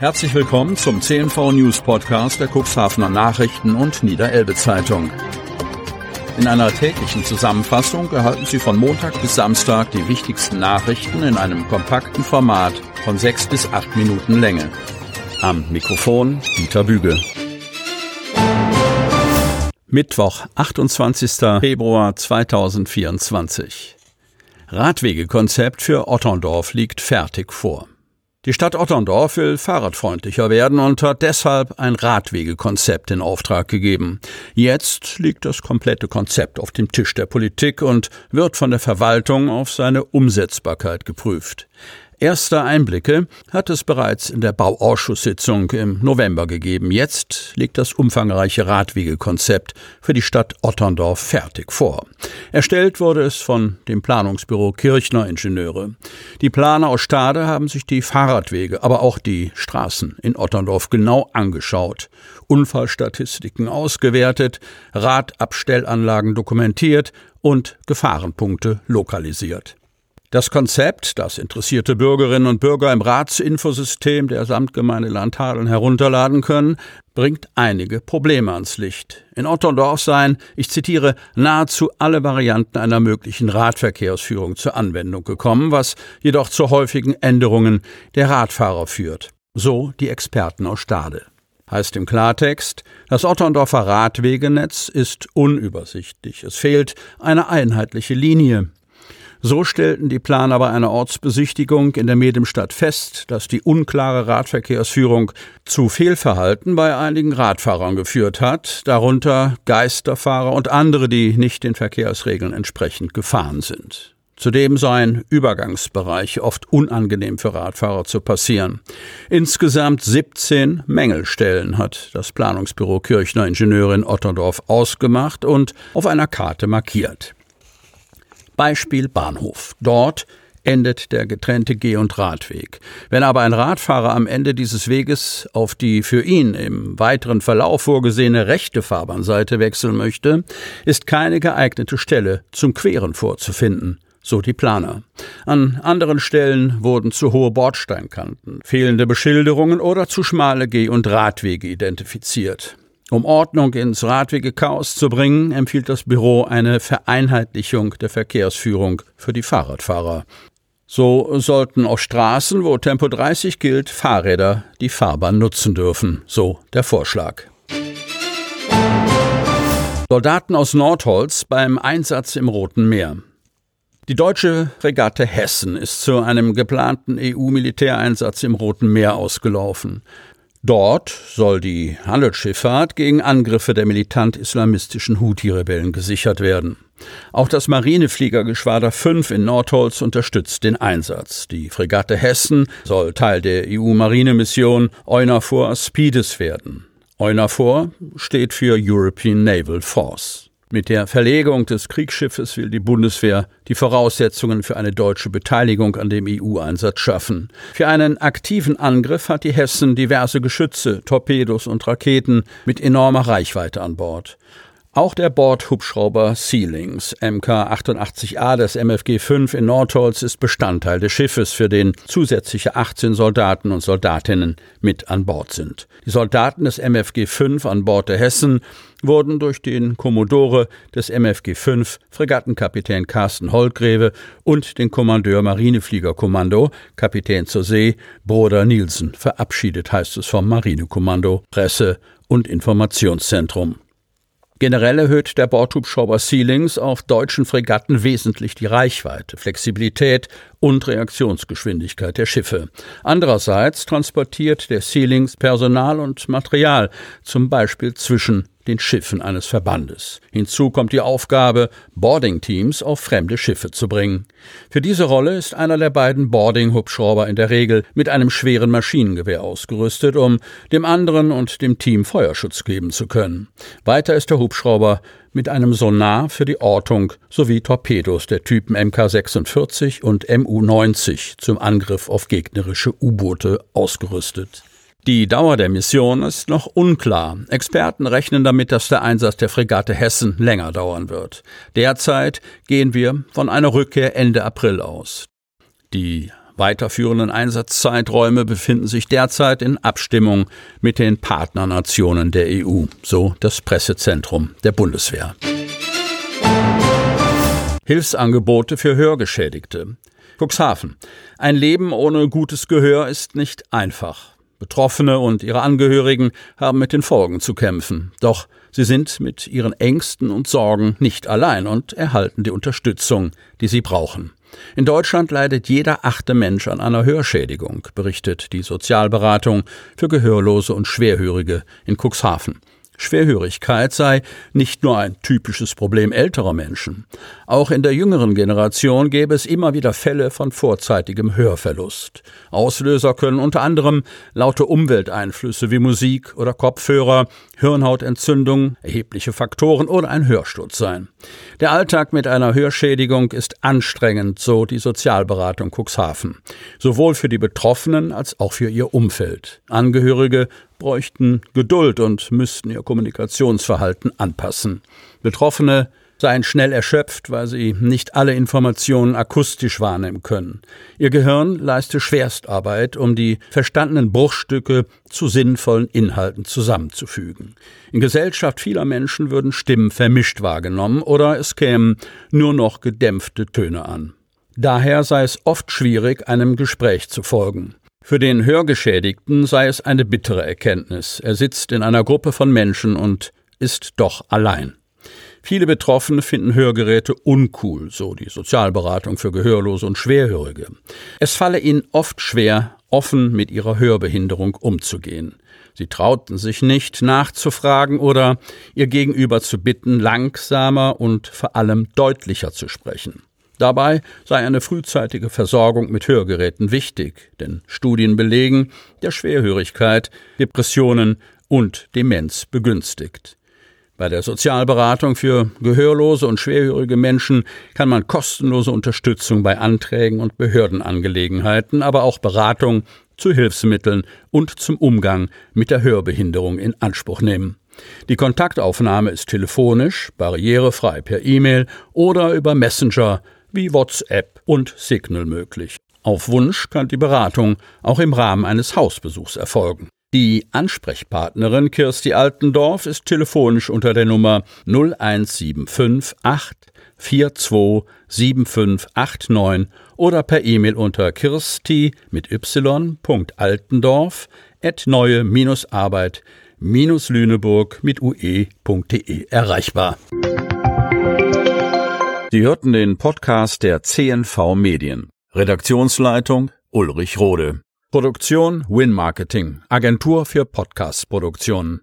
Herzlich willkommen zum CNV News Podcast der Cuxhavener Nachrichten und Niederelbe Zeitung. In einer täglichen Zusammenfassung erhalten Sie von Montag bis Samstag die wichtigsten Nachrichten in einem kompakten Format von sechs bis acht Minuten Länge. Am Mikrofon Dieter Büge. Mittwoch, 28. Februar 2024. Radwegekonzept für Otterndorf liegt fertig vor. Die Stadt Otterndorf will fahrradfreundlicher werden und hat deshalb ein Radwegekonzept in Auftrag gegeben. Jetzt liegt das komplette Konzept auf dem Tisch der Politik und wird von der Verwaltung auf seine Umsetzbarkeit geprüft. Erste Einblicke hat es bereits in der Bauausschusssitzung im November gegeben. Jetzt liegt das umfangreiche Radwegekonzept für die Stadt Otterndorf fertig vor. Erstellt wurde es von dem Planungsbüro Kirchner Ingenieure. Die Planer aus Stade haben sich die Fahrradwege, aber auch die Straßen in Otterndorf genau angeschaut, Unfallstatistiken ausgewertet, Radabstellanlagen dokumentiert und Gefahrenpunkte lokalisiert. Das Konzept, das interessierte Bürgerinnen und Bürger im Ratsinfosystem der Samtgemeinde Landhadeln herunterladen können, bringt einige Probleme ans Licht. In Otterndorf seien, ich zitiere, nahezu alle Varianten einer möglichen Radverkehrsführung zur Anwendung gekommen, was jedoch zu häufigen Änderungen der Radfahrer führt. So die Experten aus Stade. Heißt im Klartext, das Otterndorfer Radwegenetz ist unübersichtlich. Es fehlt eine einheitliche Linie. So stellten die Planer bei einer Ortsbesichtigung in der Medemstadt fest, dass die unklare Radverkehrsführung zu Fehlverhalten bei einigen Radfahrern geführt hat, darunter Geisterfahrer und andere, die nicht den Verkehrsregeln entsprechend gefahren sind. Zudem seien Übergangsbereiche oft unangenehm für Radfahrer zu passieren. Insgesamt 17 Mängelstellen hat das Planungsbüro Kirchner Ingenieurin Otterdorf ausgemacht und auf einer Karte markiert. Beispiel Bahnhof. Dort endet der getrennte Geh- und Radweg. Wenn aber ein Radfahrer am Ende dieses Weges auf die für ihn im weiteren Verlauf vorgesehene rechte Fahrbahnseite wechseln möchte, ist keine geeignete Stelle zum Queren vorzufinden. So die Planer. An anderen Stellen wurden zu hohe Bordsteinkanten, fehlende Beschilderungen oder zu schmale Geh- und Radwege identifiziert. Um Ordnung ins Radwegechaos zu bringen, empfiehlt das Büro eine Vereinheitlichung der Verkehrsführung für die Fahrradfahrer. So sollten auf Straßen, wo Tempo 30 gilt, Fahrräder die Fahrbahn nutzen dürfen, so der Vorschlag. Soldaten aus Nordholz beim Einsatz im Roten Meer. Die deutsche Fregatte Hessen ist zu einem geplanten EU-Militäreinsatz im Roten Meer ausgelaufen. Dort soll die Handelsschifffahrt gegen Angriffe der militant-islamistischen Houthi-Rebellen gesichert werden. Auch das Marinefliegergeschwader 5 in Nordholz unterstützt den Einsatz. Die Fregatte Hessen soll Teil der EU-Marinemission EUNAVFOR Speedes werden. EUNAVFOR steht für European Naval Force. Mit der Verlegung des Kriegsschiffes will die Bundeswehr die Voraussetzungen für eine deutsche Beteiligung an dem EU-Einsatz schaffen. Für einen aktiven Angriff hat die Hessen diverse Geschütze, Torpedos und Raketen mit enormer Reichweite an Bord. Auch der Bordhubschrauber Sealings MK-88A des MFG 5 in Nordholz ist Bestandteil des Schiffes, für den zusätzliche 18 Soldaten und Soldatinnen mit an Bord sind. Die Soldaten des MFG 5 an Bord der Hessen wurden durch den Kommodore des MFG 5, Fregattenkapitän Carsten Holtgreve und den Kommandeur Marinefliegerkommando, Kapitän zur See, Broder Nielsen, verabschiedet, heißt es vom Marinekommando, Presse- und Informationszentrum. Generell erhöht der Bordhubschrauber Sealings auf deutschen Fregatten wesentlich die Reichweite, Flexibilität und Reaktionsgeschwindigkeit der Schiffe. Andererseits transportiert der Sealings Personal und Material, zum Beispiel zwischen den Schiffen eines Verbandes. Hinzu kommt die Aufgabe, Boarding-Teams auf fremde Schiffe zu bringen. Für diese Rolle ist einer der beiden Boarding-Hubschrauber in der Regel mit einem schweren Maschinengewehr ausgerüstet, um dem anderen und dem Team Feuerschutz geben zu können. Weiter ist der Hubschrauber mit einem Sonar für die Ortung sowie Torpedos der Typen MK46 und MU90 zum Angriff auf gegnerische U-Boote ausgerüstet. Die Dauer der Mission ist noch unklar. Experten rechnen damit, dass der Einsatz der Fregatte Hessen länger dauern wird. Derzeit gehen wir von einer Rückkehr Ende April aus. Die weiterführenden Einsatzzeiträume befinden sich derzeit in Abstimmung mit den Partnernationen der EU, so das Pressezentrum der Bundeswehr. Hilfsangebote für Hörgeschädigte. Cuxhaven. Ein Leben ohne gutes Gehör ist nicht einfach. Betroffene und ihre Angehörigen haben mit den Folgen zu kämpfen. Doch sie sind mit ihren Ängsten und Sorgen nicht allein und erhalten die Unterstützung, die sie brauchen. In Deutschland leidet jeder achte Mensch an einer Hörschädigung, berichtet die Sozialberatung für Gehörlose und Schwerhörige in Cuxhaven. Schwerhörigkeit sei nicht nur ein typisches Problem älterer Menschen. Auch in der jüngeren Generation gäbe es immer wieder Fälle von vorzeitigem Hörverlust. Auslöser können unter anderem laute Umwelteinflüsse wie Musik oder Kopfhörer, Hirnhautentzündung, erhebliche Faktoren oder ein Hörsturz sein. Der Alltag mit einer Hörschädigung ist anstrengend, so die Sozialberatung Cuxhaven. Sowohl für die Betroffenen als auch für ihr Umfeld. Angehörige bräuchten Geduld und müssten ihr Kommunikationsverhalten anpassen. Betroffene seien schnell erschöpft, weil sie nicht alle Informationen akustisch wahrnehmen können. Ihr Gehirn leiste Schwerstarbeit, um die verstandenen Bruchstücke zu sinnvollen Inhalten zusammenzufügen. In Gesellschaft vieler Menschen würden Stimmen vermischt wahrgenommen oder es kämen nur noch gedämpfte Töne an. Daher sei es oft schwierig, einem Gespräch zu folgen. Für den Hörgeschädigten sei es eine bittere Erkenntnis. Er sitzt in einer Gruppe von Menschen und ist doch allein. Viele Betroffene finden Hörgeräte uncool, so die Sozialberatung für Gehörlose und Schwerhörige. Es falle ihnen oft schwer, offen mit ihrer Hörbehinderung umzugehen. Sie trauten sich nicht nachzufragen oder ihr Gegenüber zu bitten, langsamer und vor allem deutlicher zu sprechen. Dabei sei eine frühzeitige Versorgung mit Hörgeräten wichtig, denn Studien belegen, der Schwerhörigkeit, Depressionen und Demenz begünstigt. Bei der Sozialberatung für gehörlose und schwerhörige Menschen kann man kostenlose Unterstützung bei Anträgen und Behördenangelegenheiten, aber auch Beratung zu Hilfsmitteln und zum Umgang mit der Hörbehinderung in Anspruch nehmen. Die Kontaktaufnahme ist telefonisch, barrierefrei per E-Mail oder über Messenger wie WhatsApp und Signal möglich. Auf Wunsch kann die Beratung auch im Rahmen eines Hausbesuchs erfolgen. Die Ansprechpartnerin Kirsti Altendorf ist telefonisch unter der Nummer 01758 42 7589 oder per E-Mail unter kirsti mit y.altendorf at neue-arbeit-lüneburg mit ue.de erreichbar. Sie hörten den Podcast der CNV Medien. Redaktionsleitung Ulrich Rode. Produktion Win Marketing, Agentur für Podcast-Produktionen.